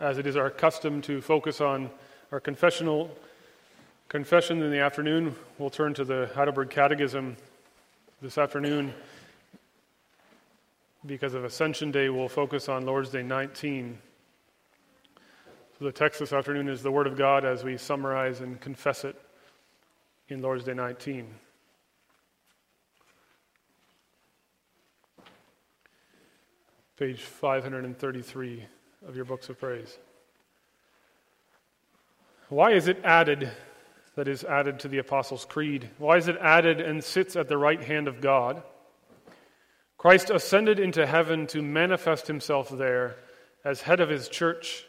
as it is our custom to focus on our confessional confession in the afternoon, we'll turn to the Heidelberg Catechism this afternoon. Because of Ascension Day, we'll focus on Lord's Day 19. So the text this afternoon is the Word of God as we summarize and confess it in Lord's Day 19. Page 533 of your books of praise. Why is it added that is added to the Apostles' Creed? Why is it added and sits at the right hand of God? Christ ascended into heaven to manifest himself there as head of his church,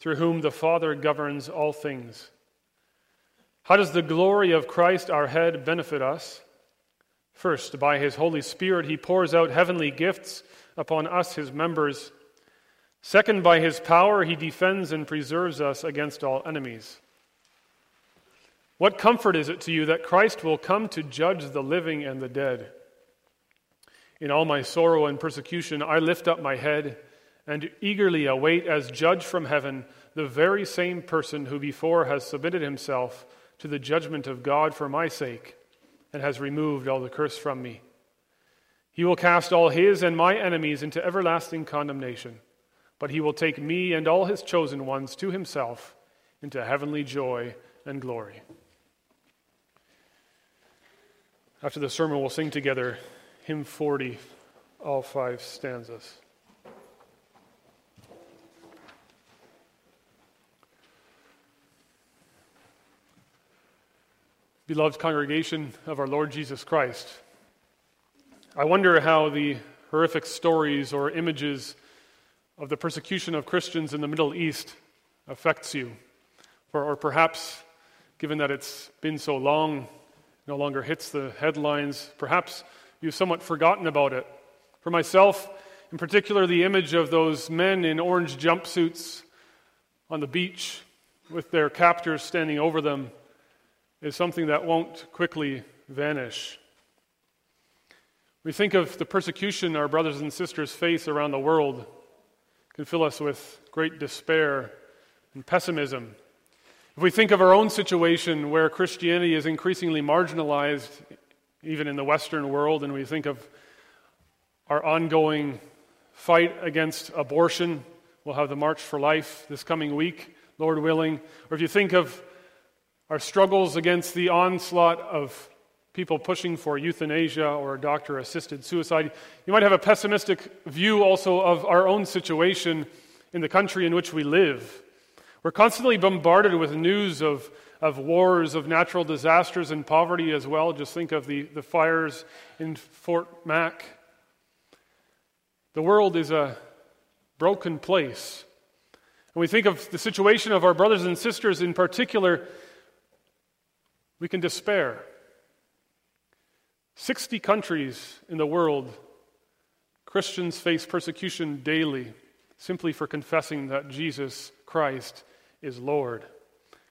through whom the Father governs all things. How does the glory of Christ, our head, benefit us? First, by his Holy Spirit, he pours out heavenly gifts upon us, his members. Second, by his power, he defends and preserves us against all enemies. What comfort is it to you that Christ will come to judge the living and the dead? In all my sorrow and persecution, I lift up my head and eagerly await as judge from heaven the very same person who before has submitted himself to the judgment of God for my sake and has removed all the curse from me. He will cast all his and my enemies into everlasting condemnation, but he will take me and all his chosen ones to himself into heavenly joy and glory. After the sermon, we'll sing together hymn 40, all five stanzas. Beloved congregation of our Lord Jesus Christ, I wonder how the horrific stories or images of the persecution of Christians in the Middle East affects you. Or, or perhaps, given that it's been so long, no longer hits the headlines, perhaps you've somewhat forgotten about it. For myself, in particular, the image of those men in orange jumpsuits on the beach with their captors standing over them is something that won't quickly vanish. We think of the persecution our brothers and sisters face around the world can fill us with great despair and pessimism. If we think of our own situation where Christianity is increasingly marginalized, even in the Western world, and we think of our ongoing fight against abortion, we'll have the March for Life this coming week, Lord willing. Or if you think of our struggles against the onslaught of people pushing for euthanasia or doctor assisted suicide. You might have a pessimistic view also of our own situation in the country in which we live. We're constantly bombarded with news of, of wars, of natural disasters, and poverty as well. Just think of the, the fires in Fort Mac. The world is a broken place. And we think of the situation of our brothers and sisters in particular, we can despair. 60 countries in the world, Christians face persecution daily simply for confessing that Jesus Christ is Lord.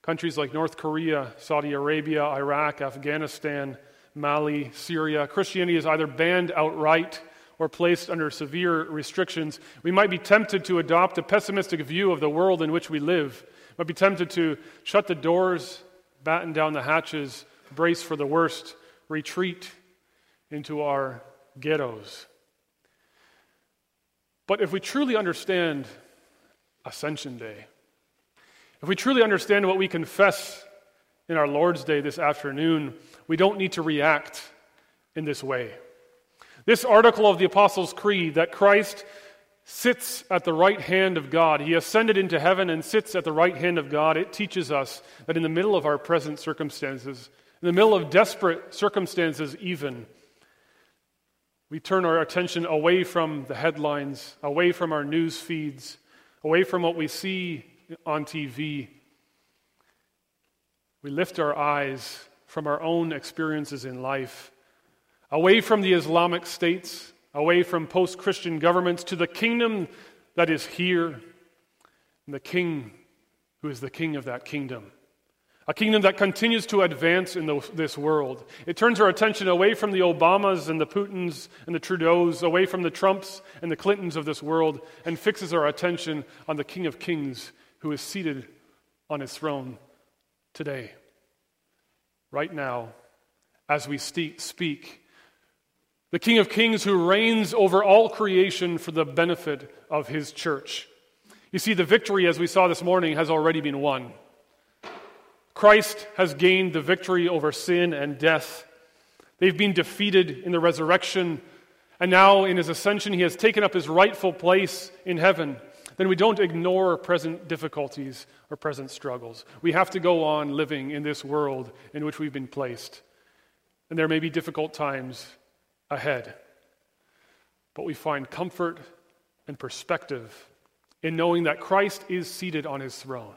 Countries like North Korea, Saudi Arabia, Iraq, Afghanistan, Mali, Syria, Christianity is either banned outright or placed under severe restrictions. We might be tempted to adopt a pessimistic view of the world in which we live. We might be tempted to shut the doors, batten down the hatches, brace for the worst, retreat into our ghettos. But if we truly understand Ascension Day, if we truly understand what we confess in our Lord's Day this afternoon, we don't need to react in this way. This article of the Apostles' Creed that Christ sits at the right hand of God, he ascended into heaven and sits at the right hand of God, it teaches us that in the middle of our present circumstances, in the middle of desperate circumstances, even, we turn our attention away from the headlines, away from our news feeds, away from what we see on TV. We lift our eyes from our own experiences in life, away from the Islamic states, away from post Christian governments, to the kingdom that is here, and the king who is the king of that kingdom. A kingdom that continues to advance in the, this world. It turns our attention away from the Obamas and the Putins and the Trudeaus, away from the Trumps and the Clintons of this world, and fixes our attention on the King of Kings who is seated on his throne today, right now, as we speak. The King of Kings who reigns over all creation for the benefit of his church. You see, the victory, as we saw this morning, has already been won. Christ has gained the victory over sin and death. They've been defeated in the resurrection, and now in his ascension, he has taken up his rightful place in heaven. Then we don't ignore present difficulties or present struggles. We have to go on living in this world in which we've been placed. And there may be difficult times ahead. But we find comfort and perspective in knowing that Christ is seated on his throne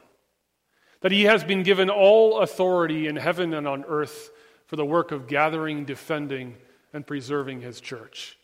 that he has been given all authority in heaven and on earth for the work of gathering, defending, and preserving his church.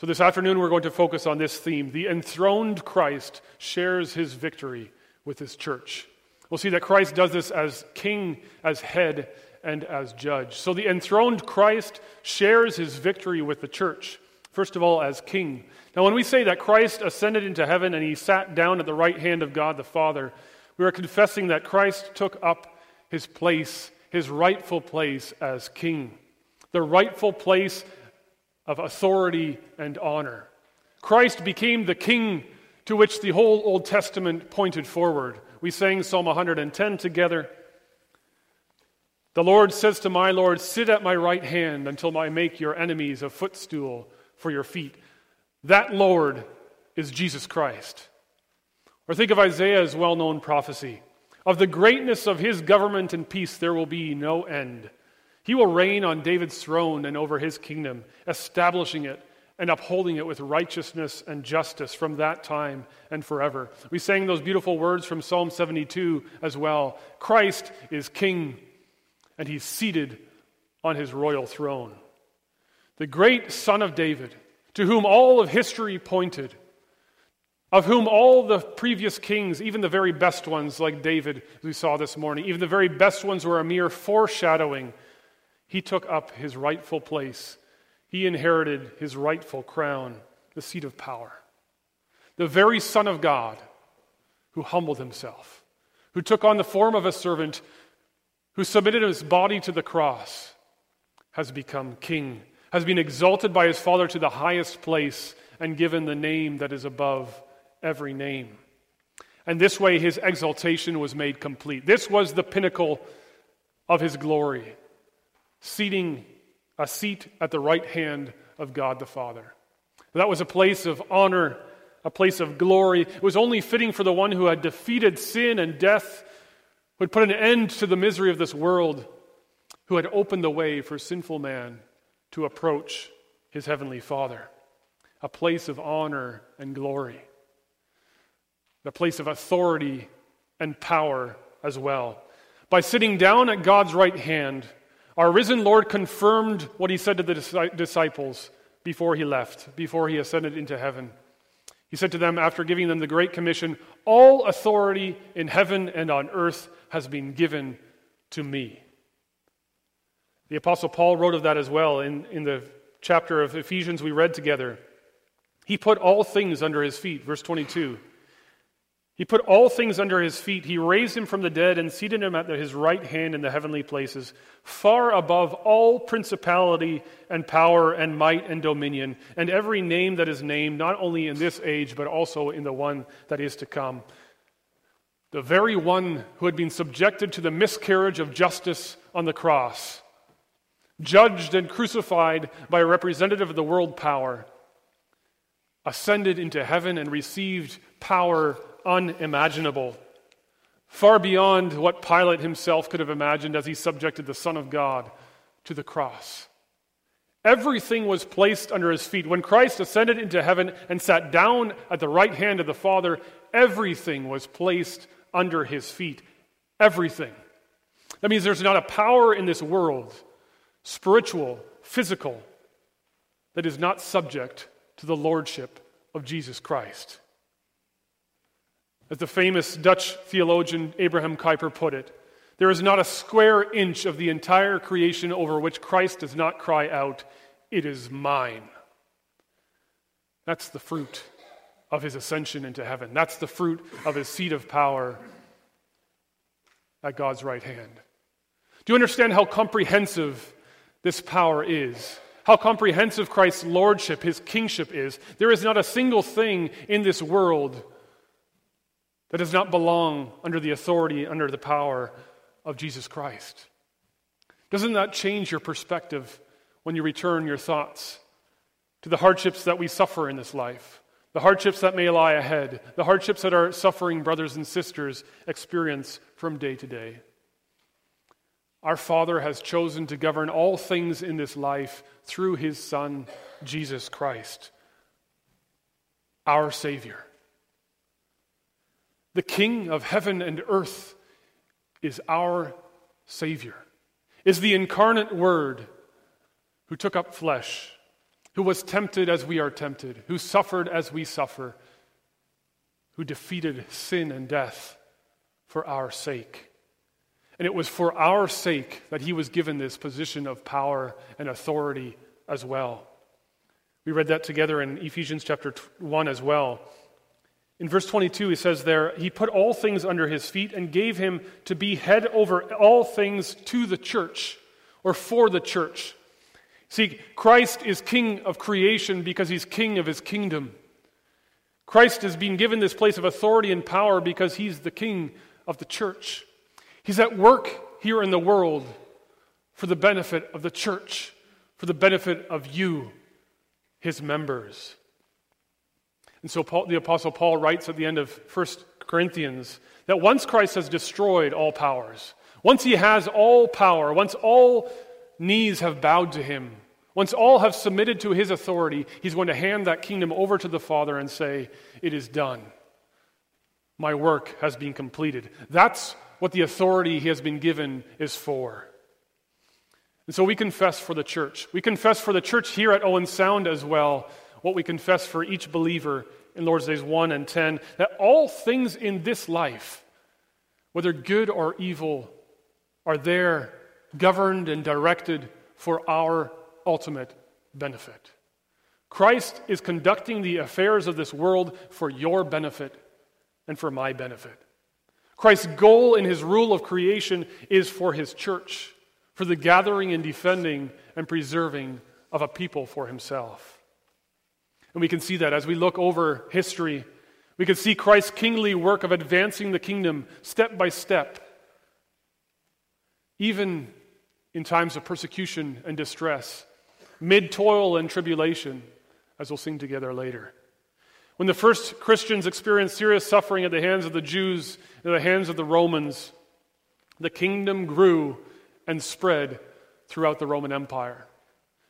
So, this afternoon, we're going to focus on this theme. The enthroned Christ shares his victory with his church. We'll see that Christ does this as king, as head, and as judge. So, the enthroned Christ shares his victory with the church, first of all, as king. Now, when we say that Christ ascended into heaven and he sat down at the right hand of God the Father, we are confessing that Christ took up his place, his rightful place as king, the rightful place of authority and honor. Christ became the king to which the whole Old Testament pointed forward. We sang Psalm 110 together. The Lord says to my Lord, Sit at my right hand until I make your enemies a footstool for your feet. That Lord is Jesus Christ. Or think of Isaiah's well known prophecy of the greatness of his government and peace, there will be no end. He will reign on David's throne and over his kingdom, establishing it and upholding it with righteousness and justice from that time and forever. We sang those beautiful words from Psalm 72 as well. Christ is king, and he's seated on his royal throne. The great son of David, to whom all of history pointed of whom all the previous kings, even the very best ones, like David, we saw this morning, even the very best ones were a mere foreshadowing. He took up his rightful place. He inherited his rightful crown, the seat of power. The very Son of God who humbled himself, who took on the form of a servant, who submitted his body to the cross, has become king, has been exalted by his Father to the highest place, and given the name that is above every name. And this way his exaltation was made complete. This was the pinnacle of his glory, seating a seat at the right hand of God the Father. That was a place of honor, a place of glory. It was only fitting for the one who had defeated sin and death, who had put an end to the misery of this world, who had opened the way for sinful man to approach his heavenly Father. A place of honor and glory the place of authority and power as well. By sitting down at God's right hand, our risen Lord confirmed what he said to the disciples before he left, before he ascended into heaven. He said to them, after giving them the Great Commission, All authority in heaven and on earth has been given to me. The Apostle Paul wrote of that as well in, in the chapter of Ephesians we read together. He put all things under his feet, verse 22. He put all things under his feet. He raised him from the dead and seated him at his right hand in the heavenly places, far above all principality and power and might and dominion, and every name that is named, not only in this age, but also in the one that is to come. The very one who had been subjected to the miscarriage of justice on the cross, judged and crucified by a representative of the world power, ascended into heaven and received power unimaginable, far beyond what Pilate himself could have imagined as he subjected the Son of God to the cross. Everything was placed under his feet. When Christ ascended into heaven and sat down at the right hand of the Father, everything was placed under his feet. Everything. That means there's not a power in this world, spiritual, physical, that is not subject to the lordship of Jesus Christ. As the famous Dutch theologian Abraham Kuyper put it, There is not a square inch of the entire creation over which Christ does not cry out, It is mine. That's the fruit of his ascension into heaven. That's the fruit of his seat of power at God's right hand. Do you understand how comprehensive this power is? How comprehensive Christ's lordship, his kingship is? There is not a single thing in this world that does not belong under the authority, under the power of Jesus Christ. Doesn't that change your perspective when you return your thoughts to the hardships that we suffer in this life? the hardships that may lie ahead, the hardships that our suffering brothers and sisters experience from day to day. Our Father has chosen to govern all things in this life through His Son, Jesus Christ, our Savior. The King of heaven and earth is our Savior, is the incarnate Word who took up flesh who was tempted as we are tempted, who suffered as we suffer, who defeated sin and death for our sake. And it was for our sake that he was given this position of power and authority as well. We read that together in Ephesians chapter 1 as well. In verse 22, he says there, He put all things under his feet and gave him to be head over all things to the church, or for the church See, Christ is king of creation because he's king of his kingdom. Christ has been given this place of authority and power because he's the king of the church. He's at work here in the world for the benefit of the church, for the benefit of you, his members. And so Paul, the Apostle Paul writes at the end of 1 Corinthians that once Christ has destroyed all powers, once he has all power, once all knees have bowed to him, once all have submitted to his authority, he's going to hand that kingdom over to the Father and say, It is done. My work has been completed. That's what the authority he has been given is for. And so we confess for the church. We confess for the church here at Owen Sound as well, what we confess for each believer in Lord's Days 1 and 10, that all things in this life, whether good or evil, are there governed and directed for our ultimate benefit. Christ is conducting the affairs of this world for your benefit and for my benefit. Christ's goal in his rule of creation is for his church, for the gathering and defending and preserving of a people for himself. And we can see that as we look over history. We can see Christ's kingly work of advancing the kingdom step by step, even in times of persecution and distress, mid toil and tribulation, as we'll sing together later. When the first Christians experienced serious suffering at the hands of the Jews and at the hands of the Romans, the kingdom grew and spread throughout the Roman Empire.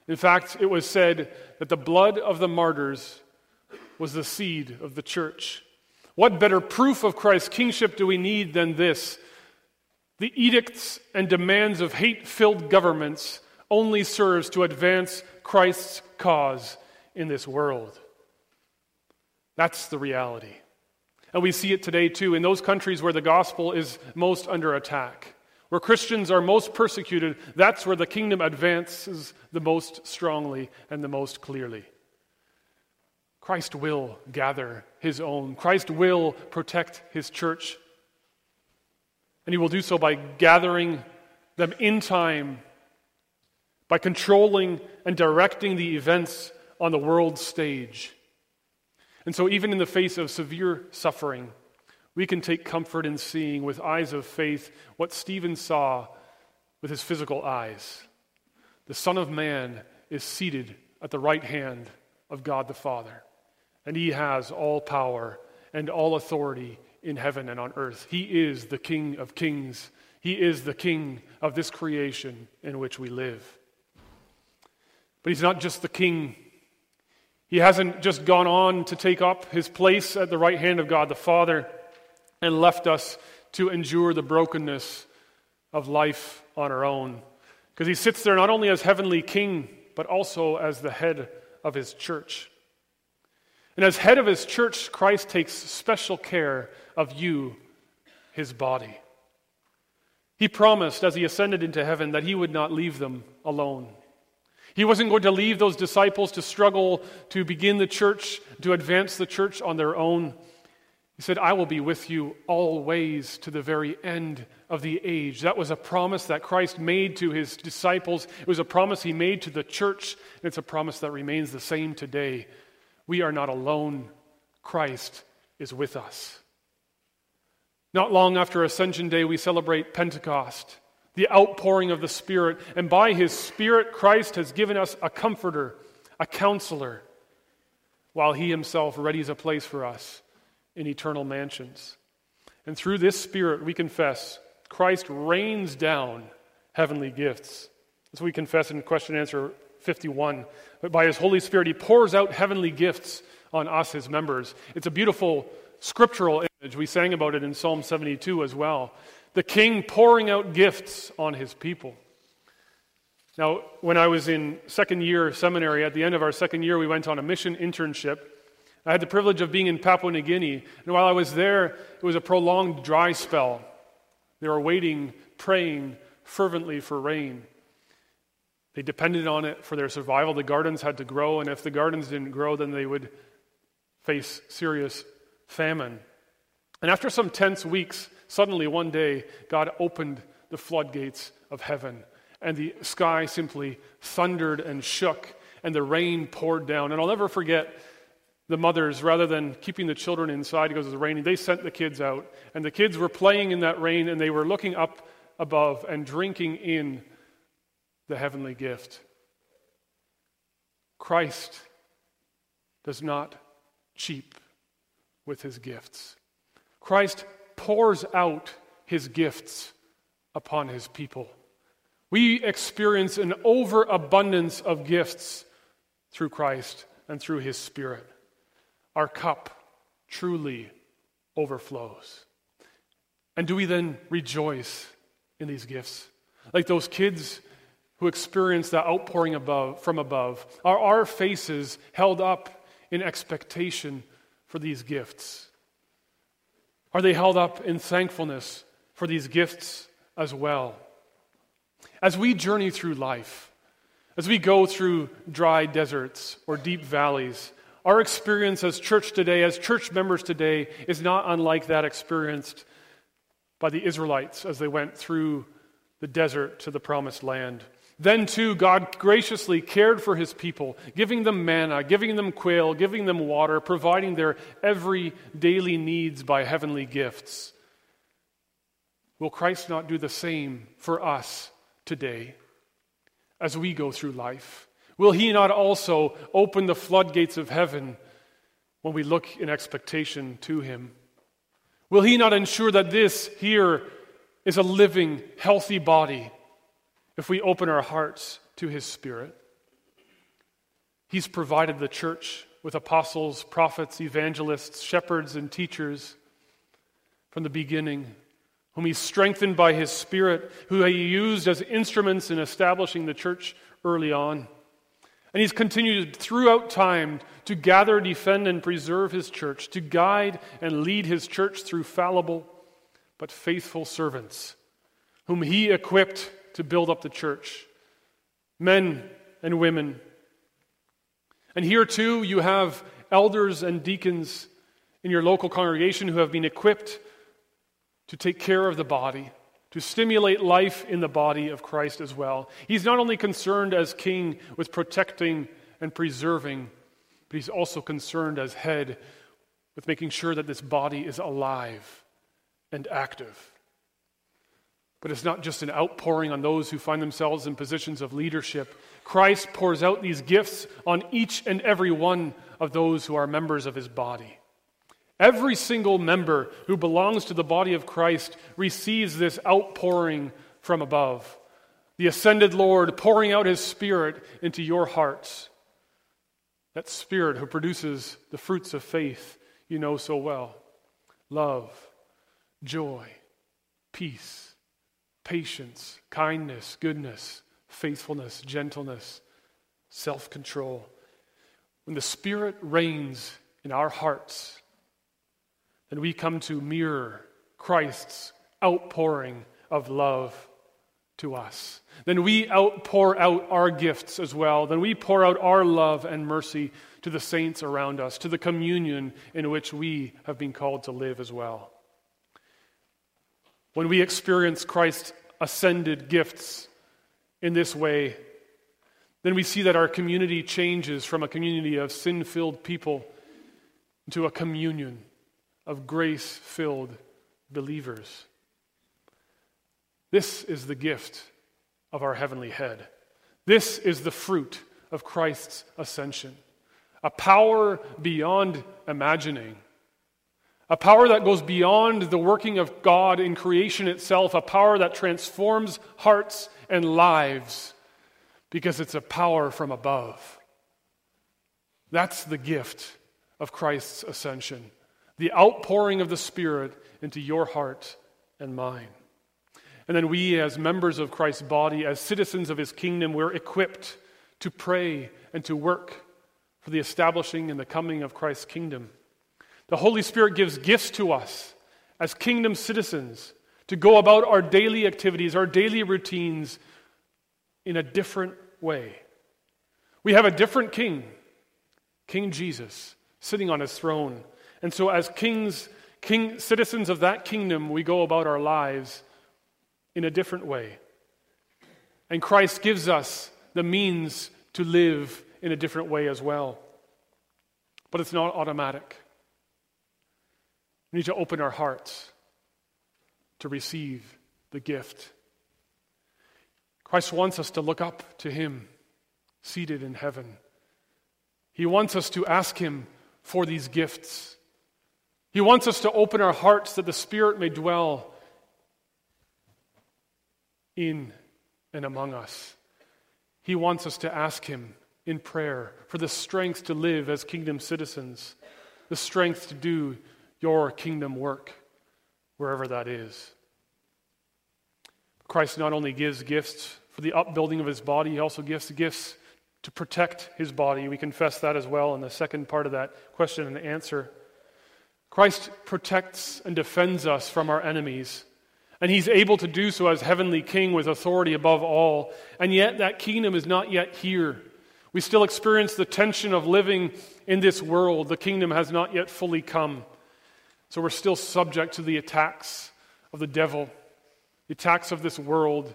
In fact, it was said that the blood of the martyrs was the seed of the church. What better proof of Christ's kingship do we need than this? The edicts and demands of hate filled governments only serves to advance Christ's cause in this world. That's the reality. And we see it today too in those countries where the gospel is most under attack. Where Christians are most persecuted, that's where the kingdom advances the most strongly and the most clearly. Christ will gather his own. Christ will protect his church. And he will do so by gathering them in time by controlling and directing the events on the world stage. And so, even in the face of severe suffering, we can take comfort in seeing with eyes of faith what Stephen saw with his physical eyes. The Son of Man is seated at the right hand of God the Father, and he has all power and all authority in heaven and on earth. He is the King of kings, he is the King of this creation in which we live. But he's not just the king. He hasn't just gone on to take up his place at the right hand of God the Father and left us to endure the brokenness of life on our own. Because he sits there not only as heavenly king, but also as the head of his church. And as head of his church, Christ takes special care of you, his body. He promised as he ascended into heaven that he would not leave them alone. He wasn't going to leave those disciples to struggle to begin the church, to advance the church on their own. He said, I will be with you always to the very end of the age. That was a promise that Christ made to his disciples. It was a promise he made to the church, and it's a promise that remains the same today. We are not alone, Christ is with us. Not long after Ascension Day, we celebrate Pentecost, the outpouring of the Spirit. And by His Spirit, Christ has given us a comforter, a counselor, while He Himself readies a place for us in eternal mansions. And through this Spirit, we confess Christ rains down heavenly gifts. As we confess in question and answer 51. But by His Holy Spirit, He pours out heavenly gifts on us, His members. It's a beautiful scriptural image. We sang about it in Psalm 72 as well. The king pouring out gifts on his people. Now, when I was in second year seminary, at the end of our second year, we went on a mission internship. I had the privilege of being in Papua New Guinea, and while I was there, it was a prolonged dry spell. They were waiting, praying fervently for rain. They depended on it for their survival. The gardens had to grow, and if the gardens didn't grow, then they would face serious famine. And after some tense weeks, suddenly one day, God opened the floodgates of heaven, and the sky simply thundered and shook, and the rain poured down. And I'll never forget the mothers, rather than keeping the children inside because it was raining, they sent the kids out. And the kids were playing in that rain, and they were looking up above and drinking in the heavenly gift. Christ does not cheap with his gifts. Christ pours out his gifts upon his people. We experience an overabundance of gifts through Christ and through his Spirit. Our cup truly overflows. And do we then rejoice in these gifts? Like those kids who experience that outpouring above, from above, are our faces held up in expectation for these gifts? Are they held up in thankfulness for these gifts as well? As we journey through life, as we go through dry deserts or deep valleys, our experience as church today, as church members today, is not unlike that experienced by the Israelites as they went through the desert to the promised land. Then, too, God graciously cared for his people, giving them manna, giving them quail, giving them water, providing their every daily needs by heavenly gifts. Will Christ not do the same for us today as we go through life? Will he not also open the floodgates of heaven when we look in expectation to him? Will he not ensure that this here is a living, healthy body? if we open our hearts to His Spirit. He's provided the church with apostles, prophets, evangelists, shepherds, and teachers from the beginning, whom he strengthened by His Spirit, who He used as instruments in establishing the church early on. And He's continued throughout time to gather, defend, and preserve His church, to guide and lead His church through fallible but faithful servants, whom He equipped to build up the church men and women. And here too, you have elders and deacons in your local congregation who have been equipped to take care of the body, to stimulate life in the body of Christ as well. He's not only concerned as king with protecting and preserving, but he's also concerned as head with making sure that this body is alive and active. But it's not just an outpouring on those who find themselves in positions of leadership. Christ pours out these gifts on each and every one of those who are members of his body. Every single member who belongs to the body of Christ receives this outpouring from above. The ascended Lord pouring out his Spirit into your hearts. That Spirit who produces the fruits of faith you know so well love, joy, peace patience, kindness, goodness, faithfulness, gentleness, self control. When the Spirit reigns in our hearts, then we come to mirror Christ's outpouring of love to us. Then we out, pour out our gifts as well. Then we pour out our love and mercy to the saints around us, to the communion in which we have been called to live as well. When we experience Christ's ascended gifts in this way, then we see that our community changes from a community of sin filled people to a communion of grace filled believers. This is the gift of our heavenly head. This is the fruit of Christ's ascension. A power beyond imagining. A power that goes beyond the working of God in creation itself. A power that transforms hearts and lives because it's a power from above. That's the gift of Christ's ascension the outpouring of the Spirit into your heart and mine. And then we, as members of Christ's body, as citizens of his kingdom, we're equipped to pray and to work for the establishing and the coming of Christ's kingdom. The Holy Spirit gives gifts to us as kingdom citizens to go about our daily activities, our daily routines in a different way. We have a different king, King Jesus, sitting on his throne. And so, as kings, king, citizens of that kingdom, we go about our lives in a different way. And Christ gives us the means to live in a different way as well. But it's not automatic. We need to open our hearts to receive the gift. Christ wants us to look up to Him seated in heaven. He wants us to ask Him for these gifts. He wants us to open our hearts that the Spirit may dwell in and among us. He wants us to ask Him in prayer for the strength to live as kingdom citizens, the strength to do your kingdom work, wherever that is. Christ not only gives gifts for the upbuilding of His body, He also gives gifts to protect His body. We confess that as well in the second part of that question and answer. Christ protects and defends us from our enemies and he's able to do so as heavenly king with authority above all. And yet, that kingdom is not yet here. We still experience the tension of living in this world. The kingdom has not yet fully come. So we're still subject to the attacks of the devil, the attacks of this world,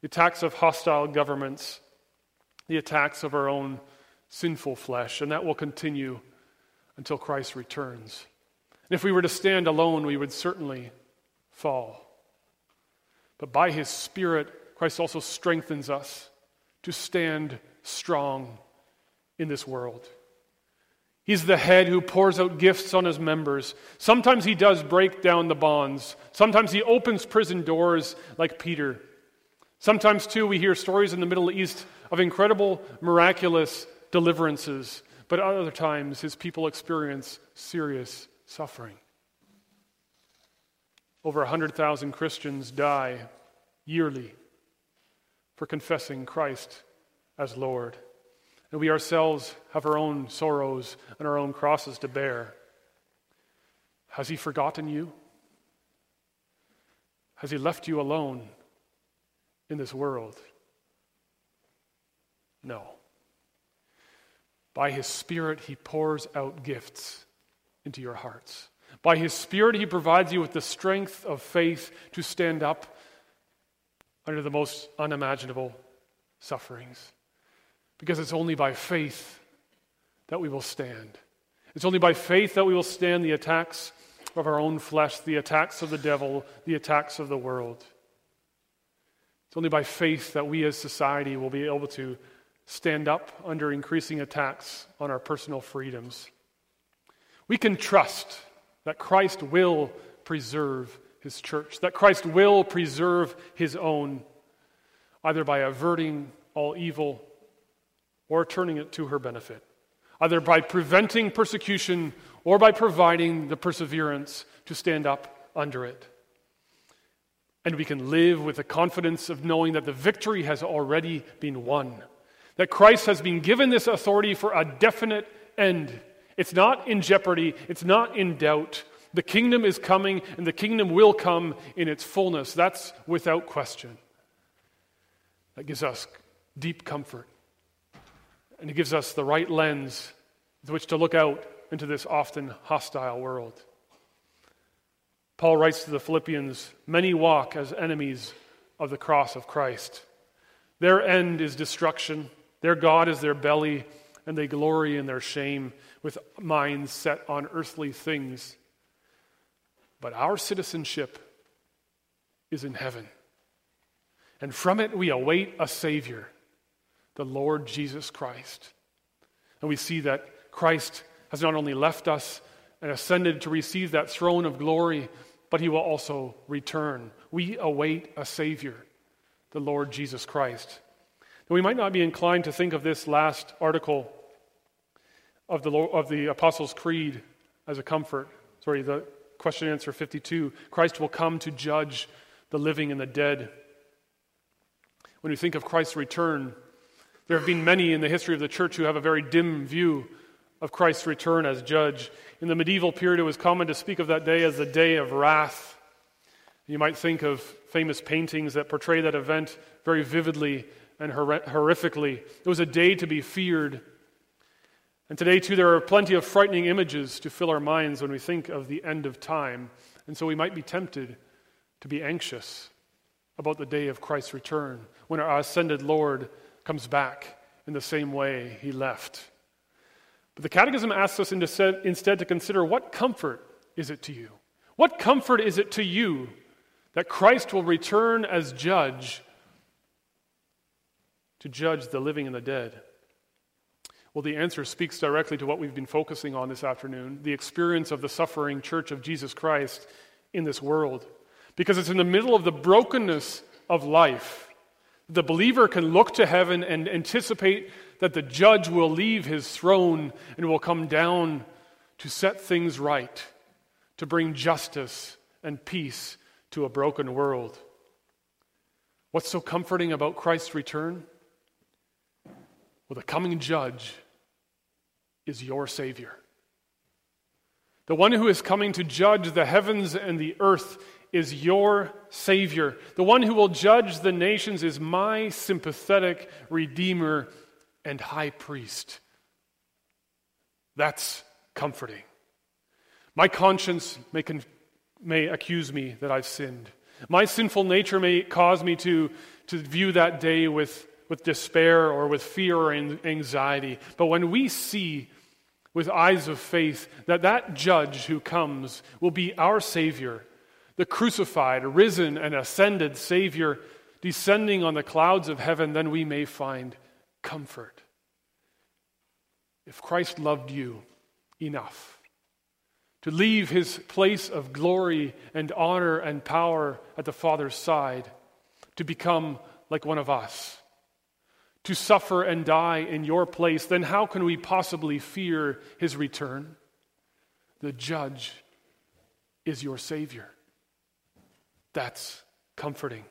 the attacks of hostile governments, the attacks of our own sinful flesh. And that will continue until Christ returns. And if we were to stand alone, we would certainly fall. But by his Spirit, Christ also strengthens us to stand strong in this world. He's the head who pours out gifts on his members. Sometimes he does break down the bonds. Sometimes he opens prison doors like Peter. Sometimes, too, we hear stories in the Middle East of incredible, miraculous deliverances. But other times, his people experience serious suffering. Over 100,000 Christians die yearly for confessing Christ as Lord. And we ourselves have our own sorrows and our own crosses to bear. Has He forgotten you? Has He left you alone in this world? No. By His Spirit, He pours out gifts into your hearts. By His Spirit, He provides you with the strength of faith to stand up under the most unimaginable sufferings. Because it's only by faith that we will stand. It's only by faith that we will stand the attacks of our own flesh, the attacks of the devil, the attacks of the world. It's only by faith that we as society will be able to stand up under increasing attacks on our personal freedoms. We can trust that Christ will preserve his church, that Christ will preserve his own, either by averting all evil or turning it to her benefit, either by preventing persecution or by providing the perseverance to stand up under it. And we can live with the confidence of knowing that the victory has already been won, that Christ has been given this authority for a definite end. It's not in jeopardy, it's not in doubt. The kingdom is coming, and the kingdom will come in its fullness. That's without question. That gives us deep comfort. And it gives us the right lens with which to look out into this often hostile world. Paul writes to the Philippians Many walk as enemies of the cross of Christ. Their end is destruction, their God is their belly, and they glory in their shame with minds set on earthly things. But our citizenship is in heaven. And from it we await a Savior, the Lord Jesus Christ. And we see that Christ has not only left us and ascended to receive that throne of glory, but he will also return. We await a Savior, the Lord Jesus Christ. And we might not be inclined to think of this last article of the, of the Apostles' Creed as a comfort. Sorry, the question answer 52 Christ will come to judge the living and the dead. When we think of Christ's return, there have been many in the history of the church who have a very dim view of Christ's return as judge. In the medieval period, it was common to speak of that day as the day of wrath. You might think of famous paintings that portray that event very vividly and horrifically. It was a day to be feared. And today, too, there are plenty of frightening images to fill our minds when we think of the end of time. And so we might be tempted to be anxious about the day of Christ's return, when our ascended Lord comes back in the same way he left. But the Catechism asks us instead to consider what comfort is it to you? What comfort is it to you that Christ will return as judge to judge the living and the dead? Well, the answer speaks directly to what we've been focusing on this afternoon the experience of the suffering church of Jesus Christ in this world. Because it's in the middle of the brokenness of life. The believer can look to heaven and anticipate that the judge will leave his throne and will come down to set things right, to bring justice and peace to a broken world. What's so comforting about Christ's return? Well, the coming judge is your Savior. The one who is coming to judge the heavens and the earth is your Savior. The one who will judge the nations is my sympathetic Redeemer and high priest. That's comforting. My conscience may, con- may accuse me that I've sinned. My sinful nature may cause me to, to view that day with, with despair or with fear or anxiety. But when we see with eyes of faith that that judge who comes will be our Savior, the crucified, risen, and ascended Savior descending on the clouds of heaven, then we may find comfort. If Christ loved you enough to leave his place of glory and honor and power at the Father's side to become like one of us, to suffer and die in your place, then how can we possibly fear his return? The judge is your Savior. That's comforting.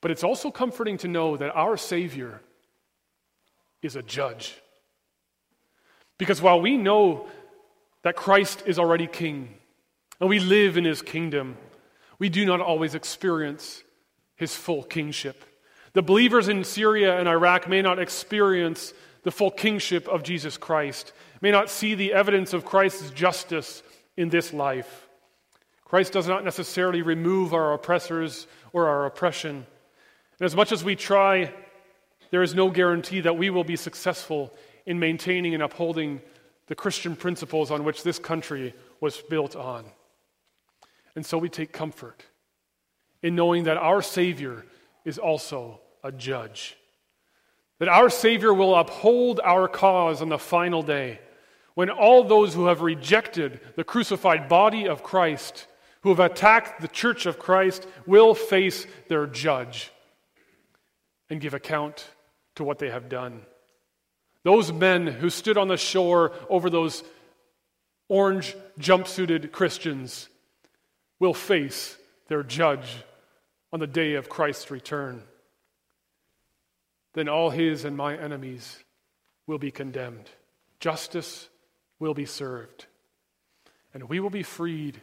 But it's also comforting to know that our Savior is a judge. Because while we know that Christ is already king and we live in his kingdom, we do not always experience his full kingship. The believers in Syria and Iraq may not experience the full kingship of Jesus Christ, may not see the evidence of Christ's justice in this life. Christ does not necessarily remove our oppressors or our oppression. And as much as we try, there is no guarantee that we will be successful in maintaining and upholding the Christian principles on which this country was built on. And so we take comfort in knowing that our Savior is also a judge. That our Savior will uphold our cause on the final day when all those who have rejected the crucified body of Christ, who have attacked the church of Christ, will face their judge and give account to what they have done. Those men who stood on the shore over those orange jumpsuited Christians will face their judge on the day of Christ's return. Then all his and my enemies will be condemned. Justice will be served. and we will be freed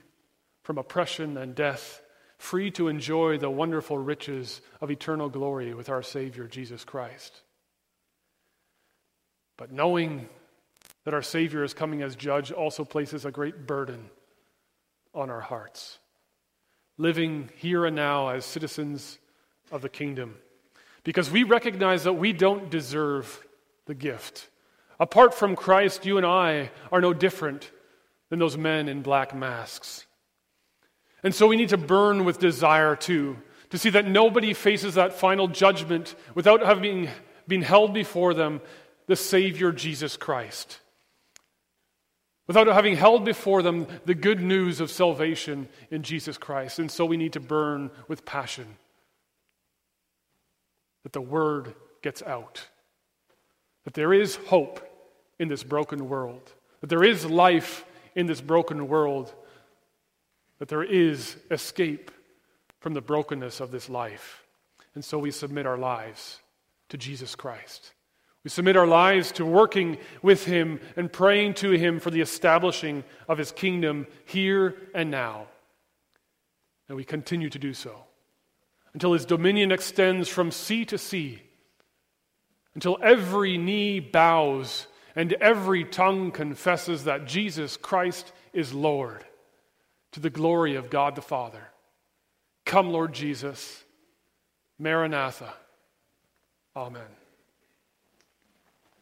from oppression and death, free to enjoy the wonderful riches of eternal glory with our Savior Jesus Christ. But knowing that our Savior is coming as judge also places a great burden on our hearts. Living here and now as citizens of the kingdom. Because we recognize that we don't deserve the gift. Apart from Christ, you and I are no different than those men in black masks. And so we need to burn with desire too, to see that nobody faces that final judgment without having been held before them the Savior Jesus Christ. Without having held before them the good news of salvation in Jesus Christ. And so we need to burn with passion that the word gets out, that there is hope in this broken world, that there is life in this broken world, that there is escape from the brokenness of this life. And so we submit our lives to Jesus Christ. We submit our lives to working with Him and praying to Him for the establishing of His kingdom here and now. And we continue to do so until His dominion extends from sea to sea, until every knee bows and every tongue confesses that Jesus Christ is Lord to the glory of God the Father. Come, Lord Jesus. Maranatha. Amen.